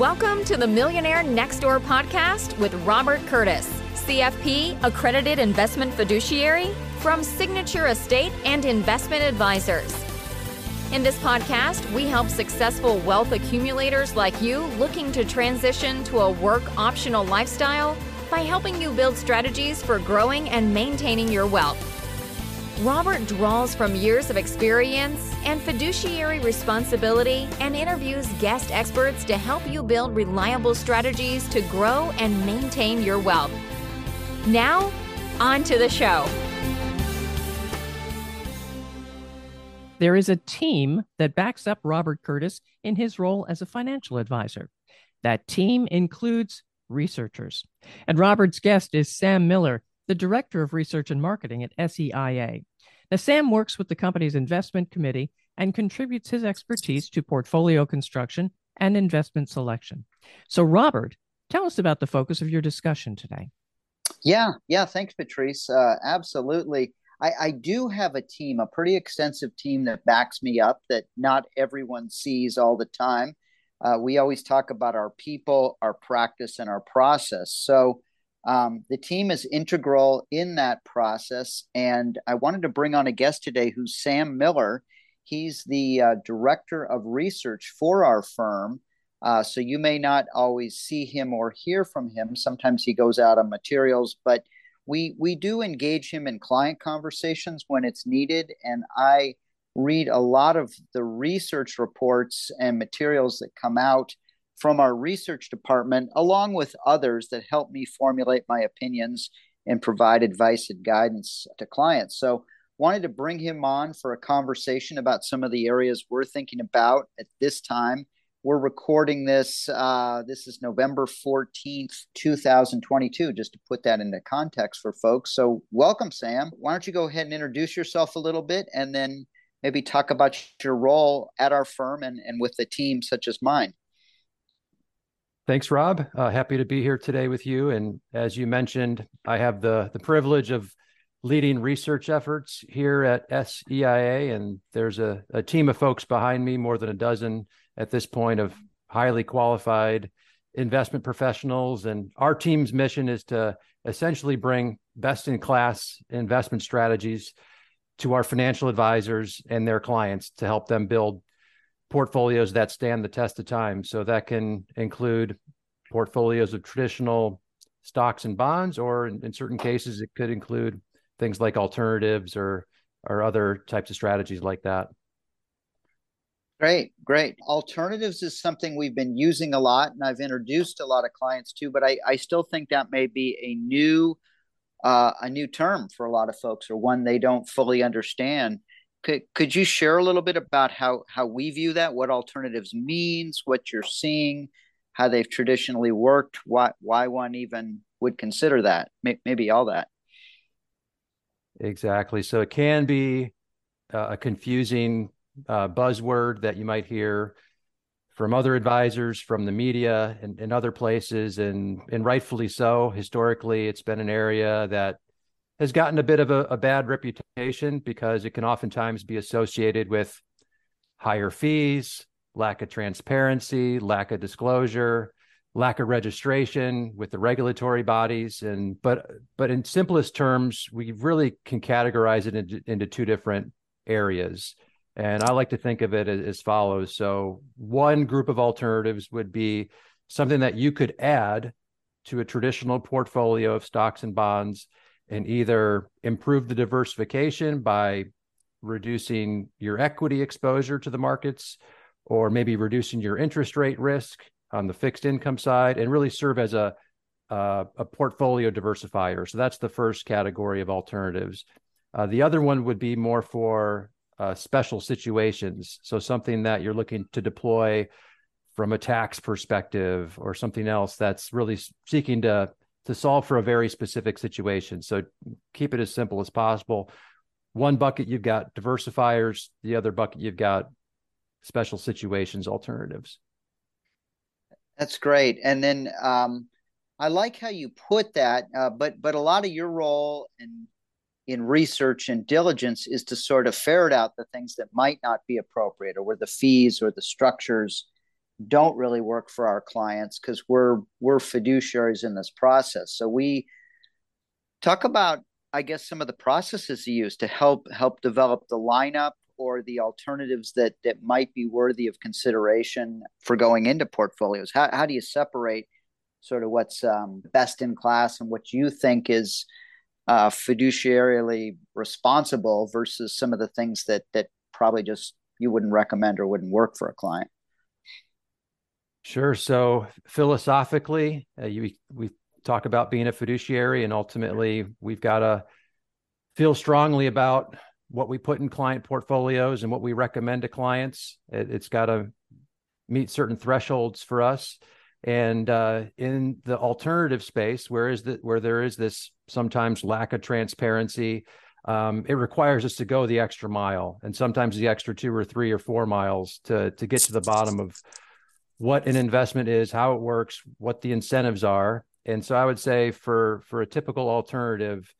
Welcome to the Millionaire Next Door podcast with Robert Curtiss, CFP accredited investment fiduciary from Signature Estate and Investment Advisors. In this podcast, we help successful wealth accumulators like you looking to transition to a work optional lifestyle by helping you build strategies for growing and maintaining your wealth. Robert draws from years of experience and fiduciary responsibility and interviews guest experts to help you build reliable strategies to grow and maintain your wealth. Now, on to the show. There is a team that backs up Robert Curtiss in his role as a financial advisor. That team includes researchers. And Robert's guest is Sam Miller, the Director of Research and Marketing at SEIA. Now, Sam works with the company's investment committee and contributes his expertise to portfolio construction and investment selection. So, Robert, tell us about the focus of your discussion today. Yeah, yeah, thanks, Patrice. Uh, absolutely. I, I do have a team, a pretty extensive team that backs me up that not everyone sees all the time. Uh, we always talk about our people, our practice, and our process. So um, the team is integral in that process. And I wanted to bring on a guest today who's Sam Miller. He's the uh, director of research for our firm. Uh, so you may not always see him or hear from him. Sometimes he goes out on materials, but we we do engage him in client conversations when it's needed and i read a lot of the research reports and materials that come out from our research department along with others that help me formulate my opinions and provide advice and guidance to clients so wanted to bring him on for a conversation about some of the areas we're thinking about at this time we're recording this. Uh, this is November 14th, 2022, just to put that into context for folks. So, welcome, Sam. Why don't you go ahead and introduce yourself a little bit and then maybe talk about your role at our firm and, and with the team such as mine? Thanks, Rob. Uh, happy to be here today with you. And as you mentioned, I have the, the privilege of leading research efforts here at SEIA, and there's a, a team of folks behind me, more than a dozen at this point of highly qualified investment professionals. And our team's mission is to essentially bring best in class investment strategies to our financial advisors and their clients to help them build portfolios that stand the test of time. So that can include portfolios of traditional stocks and bonds, or in, in certain cases, it could include things like alternatives or or other types of strategies like that. Great, great. Alternatives is something we've been using a lot, and I've introduced a lot of clients to. But I, I still think that may be a new, uh, a new term for a lot of folks, or one they don't fully understand. Could could you share a little bit about how how we view that? What alternatives means? What you're seeing? How they've traditionally worked? Why why one even would consider that? Maybe all that. Exactly. So it can be uh, a confusing uh, buzzword that you might hear from other advisors, from the media, and, and other places, and and rightfully so. Historically, it's been an area that has gotten a bit of a, a bad reputation because it can oftentimes be associated with higher fees, lack of transparency, lack of disclosure, lack of registration with the regulatory bodies and but but in simplest terms we really can categorize it into, into two different areas and I like to think of it as, as follows. So, one group of alternatives would be something that you could add to a traditional portfolio of stocks and bonds and either improve the diversification by reducing your equity exposure to the markets or maybe reducing your interest rate risk on the fixed income side and really serve as a uh, a portfolio diversifier. So that's the first category of alternatives. Uh, the other one would be more for uh, special situations. So something that you're looking to deploy from a tax perspective or something else that's really seeking to to solve for a very specific situation. So keep it as simple as possible. One bucket you've got diversifiers, the other bucket you've got special situations alternatives. That's great. And then um, I like how you put that, uh, but but a lot of your role and in research and diligence is to sort of ferret out the things that might not be appropriate or where the fees or the structures don't really work for our clients because we're we're fiduciaries in this process. So we talk about, I guess, some of the processes you use to help help develop the lineup or the alternatives that that might be worthy of consideration for going into portfolios. How how do you separate sort of what's um, best in class and what you think is uh, fiduciarily responsible versus some of the things that that probably just you wouldn't recommend or wouldn't work for a client? Sure. So philosophically, uh, you, we talk about being a fiduciary, and ultimately, we've got to feel strongly about what we put in client portfolios and what we recommend to clients. It, has got to meet certain thresholds for us. And uh, in the alternative space, where is that where there is this sometimes lack of transparency, um, it requires us to go the extra mile, and sometimes the extra two or three or four miles to to get to the bottom of what an investment is, how it works, what the incentives are. And so I would say for for a typical alternative,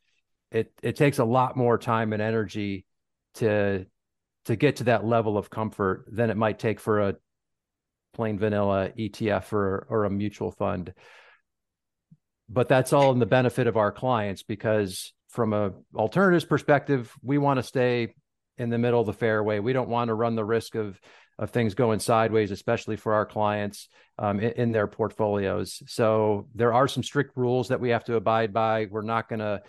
it it takes a lot more time and energy to to get to that level of comfort than it might take for a plain vanilla ETF or or a mutual fund. But that's all in the benefit of our clients because from a alternatives perspective, we want to stay in the middle of the fairway. We don't want to run the risk of of things going sideways, especially for our clients um, in, in, their portfolios. So there are some strict rules that we have to abide by. We're not going to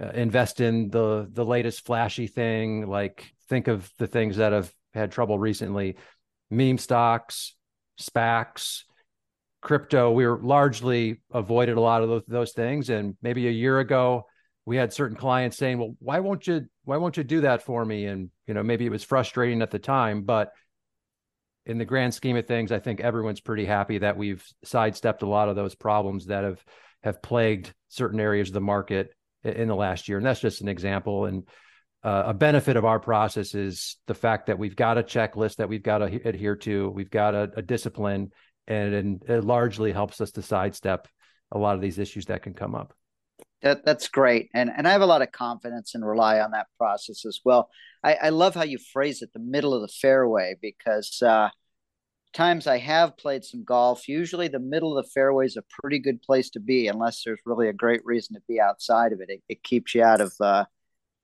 uh, invest in the the latest flashy thing. Like think of the things that have had trouble recently: meme stocks, SPACs, crypto. We were largely avoided a lot of those, those things. And maybe a year ago, we had certain clients saying, "Well, why won't you why won't you do that for me?" And you know, maybe it was frustrating at the time, but in the grand scheme of things, I think everyone's pretty happy that we've sidestepped a lot of those problems that have have plagued certain areas of the market in the last year. And that's just an example. And uh, a benefit of our process is the fact that we've got a checklist that we've got to adhere to. We've got a, a discipline, and, and it largely helps us to sidestep a lot of these issues that can come up. That, that's great, and and I have a lot of confidence and rely on that process as well. I, I love how you phrase it, the middle of the fairway, because uh, times I have played some golf. Usually, the middle of the fairway is a pretty good place to be, unless there's really a great reason to be outside of it. It, it keeps you out of uh,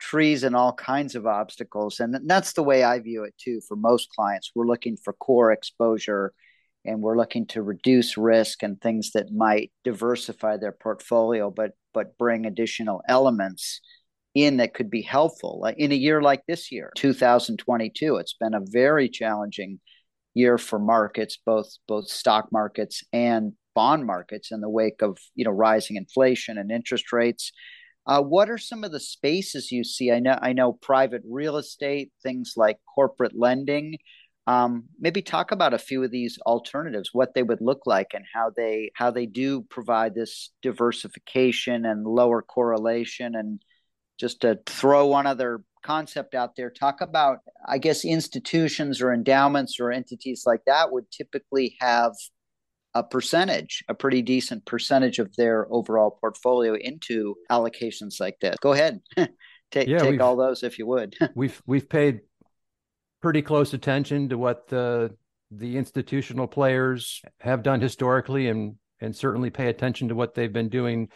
trees and all kinds of obstacles, and that's the way I view it too. For most clients, we're looking for core exposure and we're looking to reduce risk and things that might diversify their portfolio but but bring additional elements in that could be helpful. In a year like this year 2022 it's been a very challenging year for markets both both stock markets and bond markets in the wake of you know rising inflation and interest rates. Uh, what are some of the spaces you see? I know i know private real estate things like corporate lending um, maybe talk about a few of these alternatives what they would look like and how they how they do provide this diversification and lower correlation. And just to throw one other concept out there talk about i guess institutions or endowments or entities like that would typically have a percentage a pretty decent percentage of their overall portfolio into allocations like this. Go ahead. Take yeah, take all those if you would. we've we've paid pretty close attention to what the the institutional players have done historically and and certainly pay attention to what they've been doing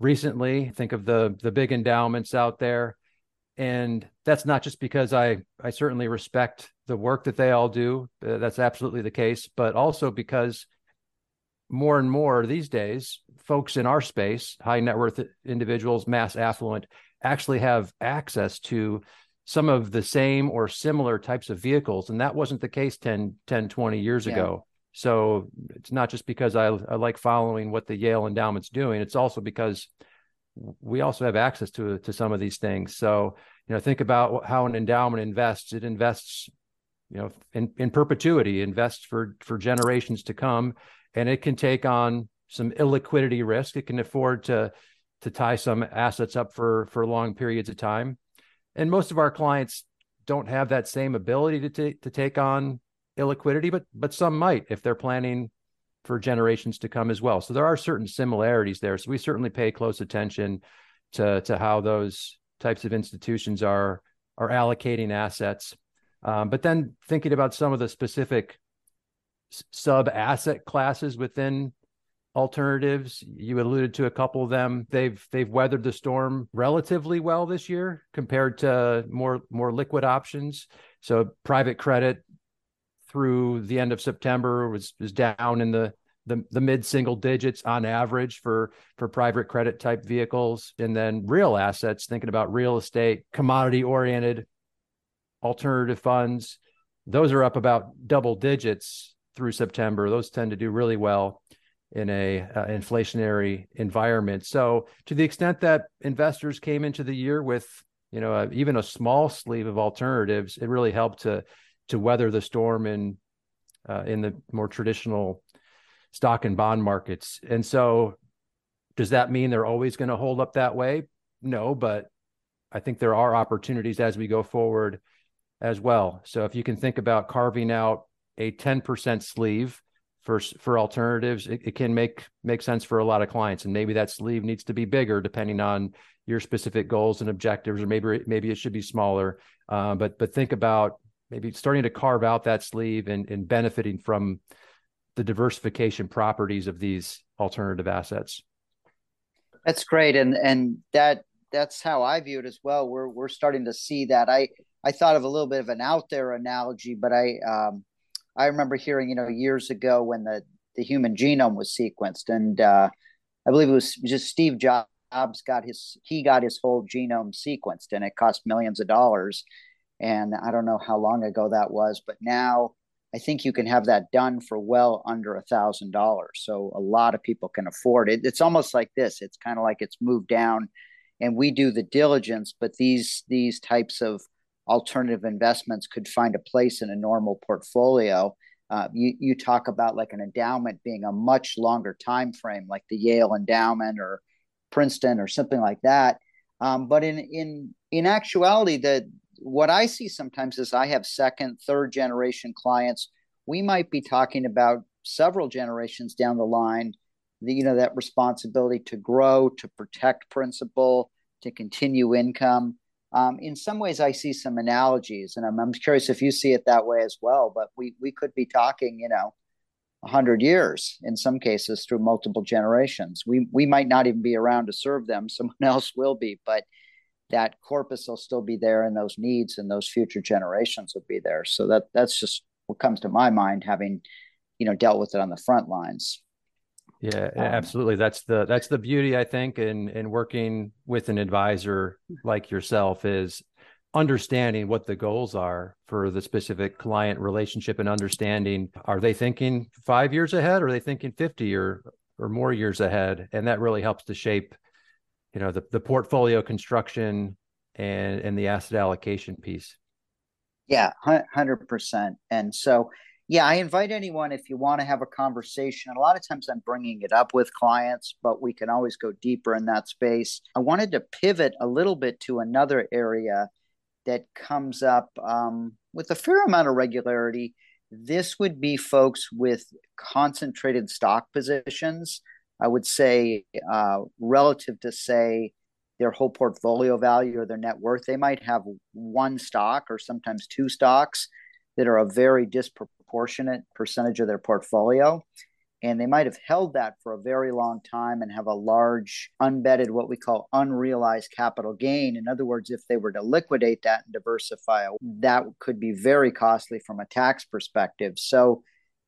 recently. Think of the the big endowments out there. And that's not just because i i certainly respect the work that they all do. Uh, that's absolutely the case but also because more and more these days folks in our space high net worth individuals mass affluent actually have access to some of the same or similar types of vehicles and that wasn't the case 10 10 20 years yeah. ago. So it's not just because I, I like following what the yale endowment's doing it's also because we also have access to to some of these things. So you know think about how an endowment invests. It invests you know in, in perpetuity invests for for generations to come and it can take on some illiquidity risk. It can afford to to tie some assets up for for long periods of time and most of our clients don't have that same ability to take to take on illiquidity, but but some might if they're planning for generations to come as well. So there are certain similarities there. So we certainly pay close attention to to how those types of institutions are are allocating assets. Um, but then thinking about some of the specific sub asset classes within alternatives. You alluded to a couple of them. They've they've weathered the storm relatively well this year compared to more more liquid options. So private credit through the end of September was was down in the the, the mid single digits on average for for private credit type vehicles and then real assets thinking about real estate commodity oriented alternative funds those are up about double digits through September those tend to do really well in a uh, inflationary environment. So to the extent that investors came into the year with you know uh, even a small sleeve of alternatives, it really helped to to weather the storm in uh, in the more traditional stock and bond markets. And so does that mean they're always going to hold up that way? No, but I think there are opportunities as we go forward as well. So if you can think about carving out a 10% sleeve for for alternatives, it, it, can make make sense for a lot of clients. And maybe that sleeve needs to be bigger depending on your specific goals and objectives, or maybe maybe it should be smaller. Uh, but but think about maybe starting to carve out that sleeve and, and benefiting from the diversification properties of these alternative assets. That's great, and and that that's how I view it as well. We're we're starting to see that. I I thought of a little bit of an out there analogy, but I um, I remember hearing, you know, years ago when the the human genome was sequenced, and uh, I believe it was just Steve Jobs got his he got his whole genome sequenced, and it cost millions of dollars. And I don't know how long ago that was, but now I think you can have that done for well under a thousand dollars. So a lot of people can afford it. It's almost like this. It's kind of like it's moved down, and we do the diligence, but these these types of alternative investments could find a place in a normal portfolio. Uh, you, you talk about like an endowment being a much longer time frame, like the Yale endowment or Princeton or something like that. Um, but in in in actuality, the what I see sometimes is I have second, third generation clients. We might be talking about several generations down the line. The, you know that responsibility to grow, to protect principal, to continue income um, in some ways I see some analogies, and I'm, I'm curious if you see it that way as well. But we we could be talking, you know, hundred years in some cases through multiple generations. We we might not even be around to serve them; someone else will be, but that corpus will still be there, and those needs and those future generations will be there. So that that's just what comes to my mind, having you know dealt with it on the front lines. Yeah, um, absolutely. That's the that's the beauty I think in in working with an advisor like yourself is understanding what the goals are for the specific client relationship and understanding are they thinking 5 years ahead or are they thinking 50 or or more years ahead and that really helps to shape you know the the portfolio construction and and the asset allocation piece. Yeah, 100%. And so yeah, I invite anyone if you want to have a conversation. A lot of times I'm bringing it up with clients, but we can always go deeper in that space. I wanted to pivot a little bit to another area that comes up um, with a fair amount of regularity. This would be folks with concentrated stock positions. I would say, uh, relative to, say, their whole portfolio value or their net worth, they might have one stock or sometimes two stocks that are a very disproportionate percentage of their portfolio. And they might have held that for a very long time and have a large embedded, what we call unrealized capital gain. In other words, if they were to liquidate that and diversify, that could be very costly from a tax perspective. So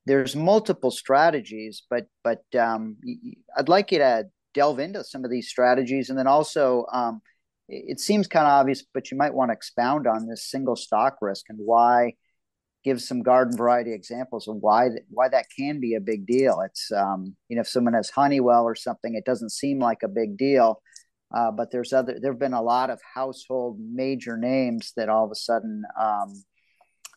there's multiple strategies, but but um, I'd like you to delve into some of these strategies, and then also um, it seems kind of obvious, but you might want to expound on this single stock risk and why give some garden variety examples of why why that can be a big deal. It's um, you know if someone has Honeywell or something, it doesn't seem like a big deal, uh, but there's other there have been a lot of household major names that all of a sudden um,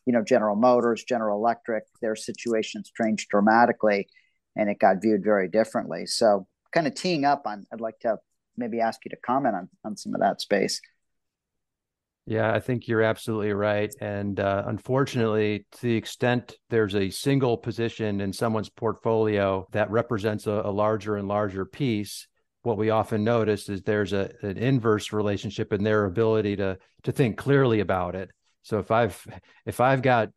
you know General Motors, General Electric, their situations changed dramatically, and it got viewed very differently. So kind of teeing up on, I'd like to maybe ask you to comment on on some of that space. Yeah, I think you're absolutely right. And uh, unfortunately, to the extent there's a single position in someone's portfolio that represents a, a larger and larger piece, what we often notice is there's a, an inverse relationship in their ability to to think clearly about it. So if I've if I've got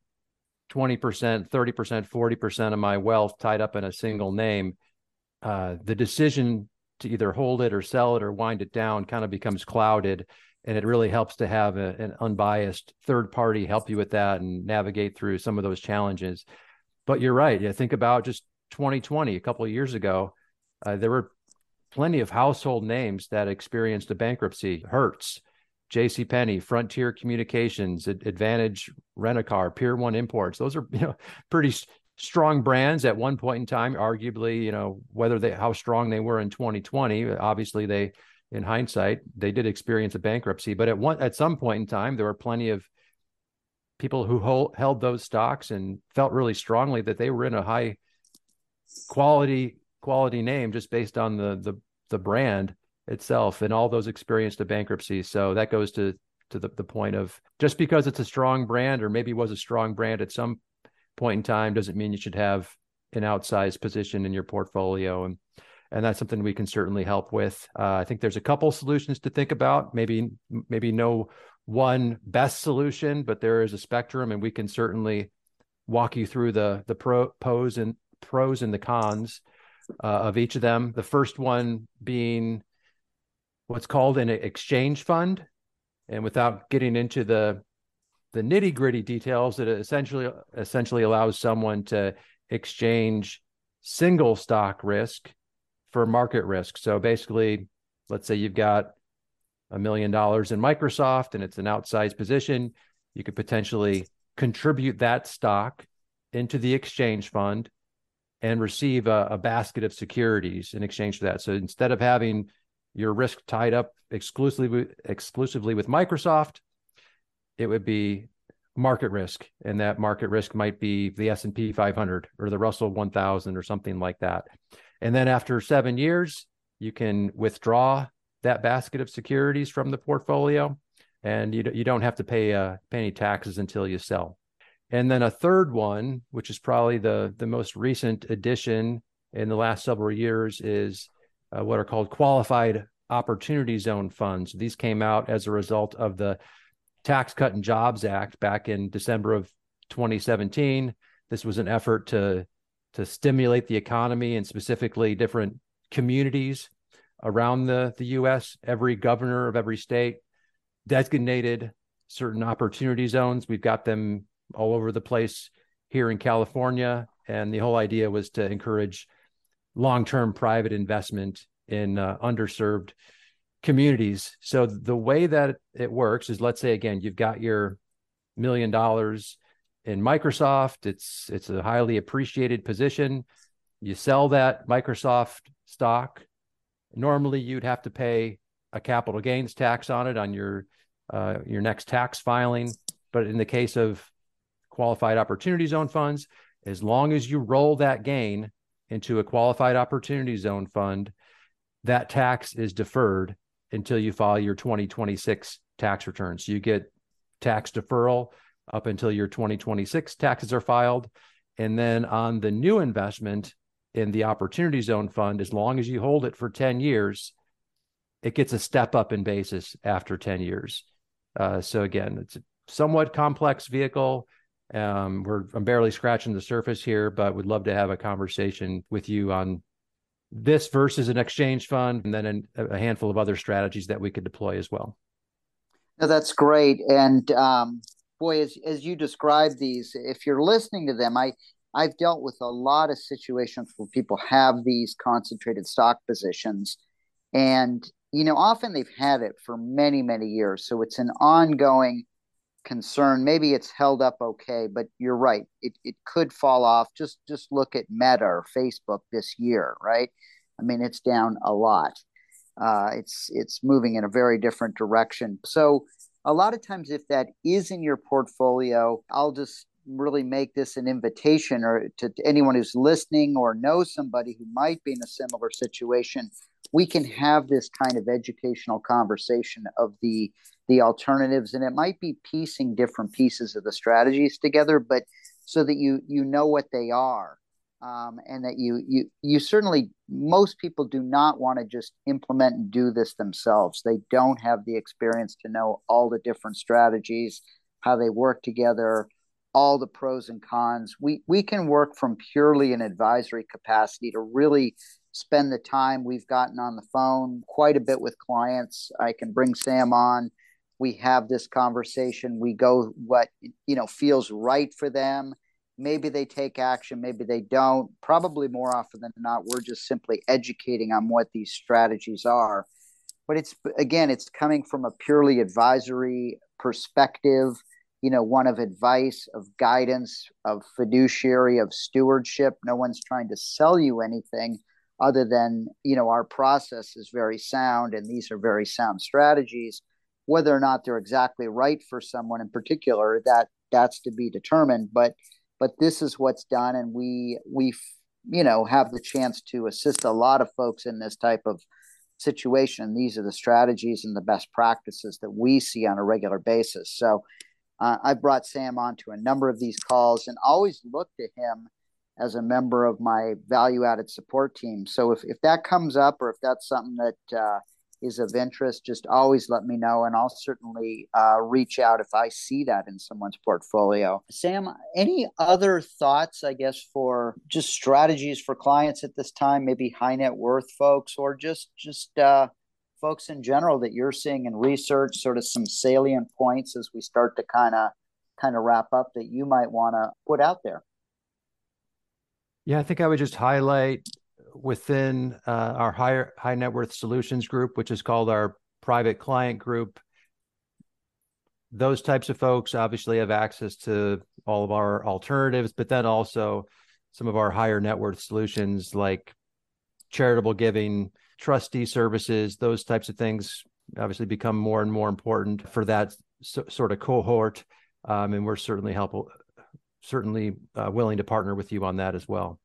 20%, 30%, 40% of my wealth tied up in a single name, uh, the decision to either hold it or sell it or wind it down kind of becomes clouded. And it really helps to have a, an unbiased third party help you with that and navigate through some of those challenges. But you're right. Yeah, think about just 2020, a couple of years ago, uh, there were plenty of household names that experienced a bankruptcy. Hertz, J.C. Penney, Frontier Communications, Advantage Rent-A-Car, Pier One Imports. Those are you know pretty strong brands at one point in time. Arguably, you know whether they how strong they were in 2020. Obviously, they in hindsight they did experience a bankruptcy, but at one at some point in time there were plenty of people who hold, held those stocks and felt really strongly that they were in a high quality quality name just based on the the the brand itself and all those experienced a bankruptcy. So that goes to to the, the point of just because it's a strong brand or maybe was a strong brand at some point in time doesn't mean you should have an outsized position in your portfolio and and that's something we can certainly help with. Uh, I think there's a couple solutions to think about. Maybe maybe no one best solution, but there is a spectrum, and we can certainly walk you through the the pro, pros and pros and the cons uh, of each of them. The first one being what's called an exchange fund, and without getting into the the nitty gritty details, that essentially essentially allows someone to exchange single stock risk for market risk. So basically, let's say you've got a million dollars in Microsoft and it's an outsized position, you could potentially contribute that stock into the exchange fund and receive a, a, basket of securities in exchange for that. So instead of having your risk tied up exclusively exclusively with Microsoft, it would be market risk, and that market risk might be the S and P 500 or the Russell 1000 or something like that. And then after seven years, you can withdraw that basket of securities from the portfolio, and you you don't have to pay uh, pay any taxes until you sell. And then a third one, which is probably the the most recent addition in the last several years, is uh, what are called qualified opportunity zone funds. These came out as a result of the Tax Cut and Jobs Act back in December of 2017. This was an effort to to stimulate the economy and specifically different communities around the, the US. Every governor of every state designated certain opportunity zones. We've got them all over the place here in California. And the whole idea was to encourage long term private investment in uh, underserved communities. So the way that it works is let's say again you've got your million dollars in Microsoft, it's it's a highly appreciated position. You sell that Microsoft stock Normally, you'd have to pay a capital gains tax on it on your uh, your next tax filing. But in the case of qualified opportunity zone funds, as long as you roll that gain into a qualified opportunity zone fund, that tax is deferred until you file your 2026 tax returns. You get tax deferral up until your 2026 taxes are filed. And then on the new investment, in the opportunity zone fund, as long as you hold it for 10 years, it gets a step up in basis after 10 years. Uh, so again, it's a somewhat complex vehicle. Um, we're I'm barely scratching the surface here, but would love to have a conversation with you on this versus an exchange fund, and then a handful of other strategies that we could deploy as well. No, that's great. And um, boy, as as you describe these, if you're listening to them, I I've dealt with a lot of situations where people have these concentrated stock positions, and you know, often they've had it for many, many years. So it's an ongoing concern. Maybe it's held up okay, but you're right. It it could fall off. Just just look at Meta or Facebook this year, right? I mean, it's down a lot. Uh, it's it's moving in a very different direction. So a lot of times, if that is in your portfolio, I'll just really make this an invitation or to anyone who's listening or knows somebody who might be in a similar situation we can have this kind of educational conversation of the the alternatives and it might be piecing different pieces of the strategies together but so that you you know what they are um, and that you you you certainly most people do not want to just implement and do this themselves they don't have the experience to know all the different strategies how they work together all the pros and cons. We we can work from purely an advisory capacity to really spend the time we've gotten on the phone quite a bit with clients. I can bring Sam on. We have this conversation. We go what you know feels right for them. Maybe they take action, maybe they don't. Probably more often than not, we're just simply educating on what these strategies are. But it's again, it's coming from a purely advisory perspective you know one of advice of guidance of fiduciary of stewardship no one's trying to sell you anything other than you know our process is very sound and these are very sound strategies whether or not they're exactly right for someone in particular that that's to be determined but but this is what's done and we we you know have the chance to assist a lot of folks in this type of situation these are the strategies and the best practices that we see on a regular basis so uh, I've brought Sam on to a number of these calls and always look to him as a member of my value added support team. So if, if that comes up or if that's something that uh, is of interest, just always let me know and I'll certainly uh, reach out if I see that in someone's portfolio. Sam, any other thoughts, I guess, for just strategies for clients at this time, maybe high net worth folks or just, just, uh, folks in general that you're seeing in research, sort of some salient points as we start to kind of kind of wrap up that you might want to put out there? Yeah, I think I would just highlight within uh, our higher high net worth solutions group, which is called our private client group. Those types of folks obviously have access to all of our alternatives, but then also some of our higher net worth solutions like charitable giving, trustee services, those types of things obviously become more and more important for that so, sort of cohort. Um, and we're certainly helpful, certainly uh, willing to partner with you on that as well.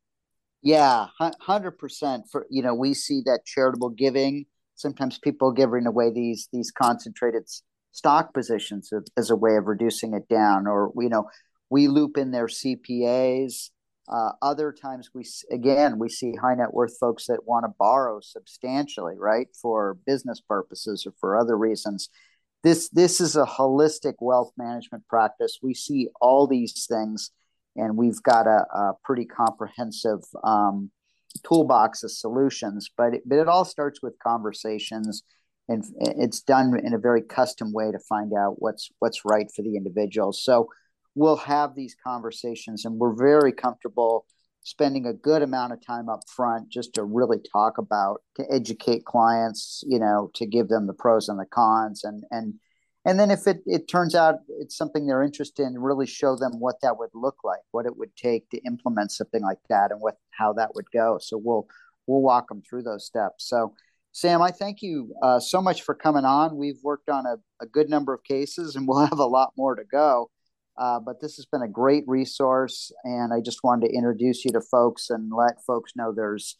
Yeah, hundred percent. For you know, we see that charitable giving. Sometimes people giving away these these concentrated stock positions as a way of reducing it down, or you know, we loop in their CPAs uh, other times we again we see high net worth folks that want to borrow substantially, right, for business purposes or for other reasons. This this is a holistic wealth management practice. We see all these things, and we've got a, a pretty comprehensive um, toolbox of solutions. But it, but it all starts with conversations, and it's done in a very custom way to find out what's what's right for the individual. So we'll have these conversations and we're very comfortable spending a good amount of time up front just to really talk about to educate clients you know to give them the pros and the cons and and and then if it, it turns out it's something they're interested in really show them what that would look like what it would take to implement something like that and what how that would go. So we'll we'll walk them through those steps. So sam i thank you uh, so much for coming on. We've worked on a, a good number of cases and we'll have a lot more to go. Uh, but this has been a great resource, and I just wanted to introduce you to folks and let folks know there's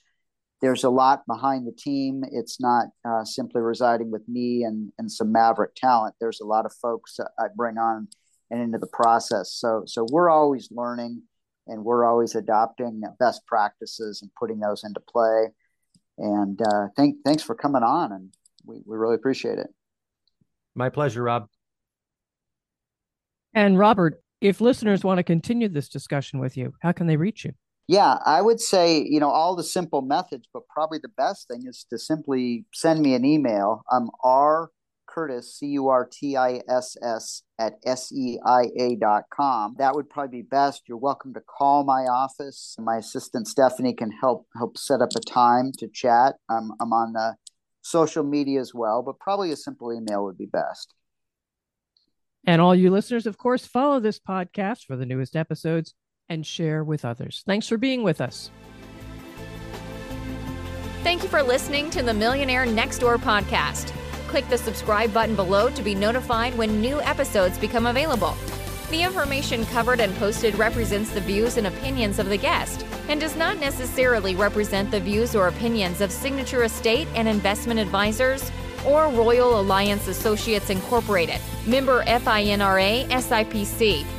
there's a lot behind the team. It's not uh, simply residing with me and and some maverick talent. There's a lot of folks I bring on and into the process. So so we're always learning, and we're always adopting best practices and putting those into play. And uh, thank thanks for coming on, and we we really appreciate it. My pleasure, Rob. And Robert, if listeners want to continue this discussion with you, how can they reach you? Yeah, I would say, you know, all the simple methods, but probably the best thing is to simply send me an email. I'm R Curtiss, C U R T I S S, at SEIA dot com. That would probably be best. You're welcome to call my office. My assistant Stephanie can help help set up a time to chat. I'm, I'm on the social media as well, but probably a simple email would be best. And all you listeners, of course, follow this podcast for the newest episodes and share with others. Thanks for being with us. Thank you for listening to the Millionaire Next Door podcast. Click the subscribe button below to be notified when new episodes become available. The information covered and posted represents the views and opinions of the guest and does not necessarily represent the views or opinions of Signature Estate and Investment Advisors or Royal Alliance Associates Incorporated, member FINRA SIPC.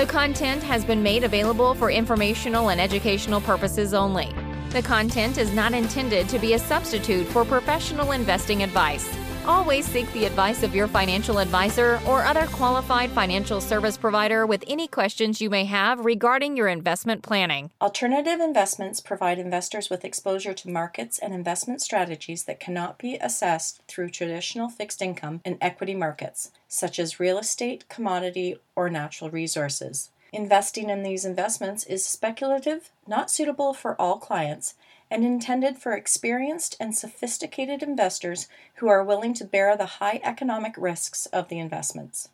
The content has been made available for informational and educational purposes only. The content is not intended to be a substitute for professional investing advice. Always seek the advice of your financial advisor or other qualified financial service provider with any questions you may have regarding your investment planning. Alternative investments provide investors with exposure to markets and investment strategies that cannot be assessed through traditional fixed income and equity markets, such as real estate, commodity, or natural resources. Investing in these investments is speculative, not suitable for all clients, and intended for experienced and sophisticated investors who are willing to bear the high economic risks of the investments.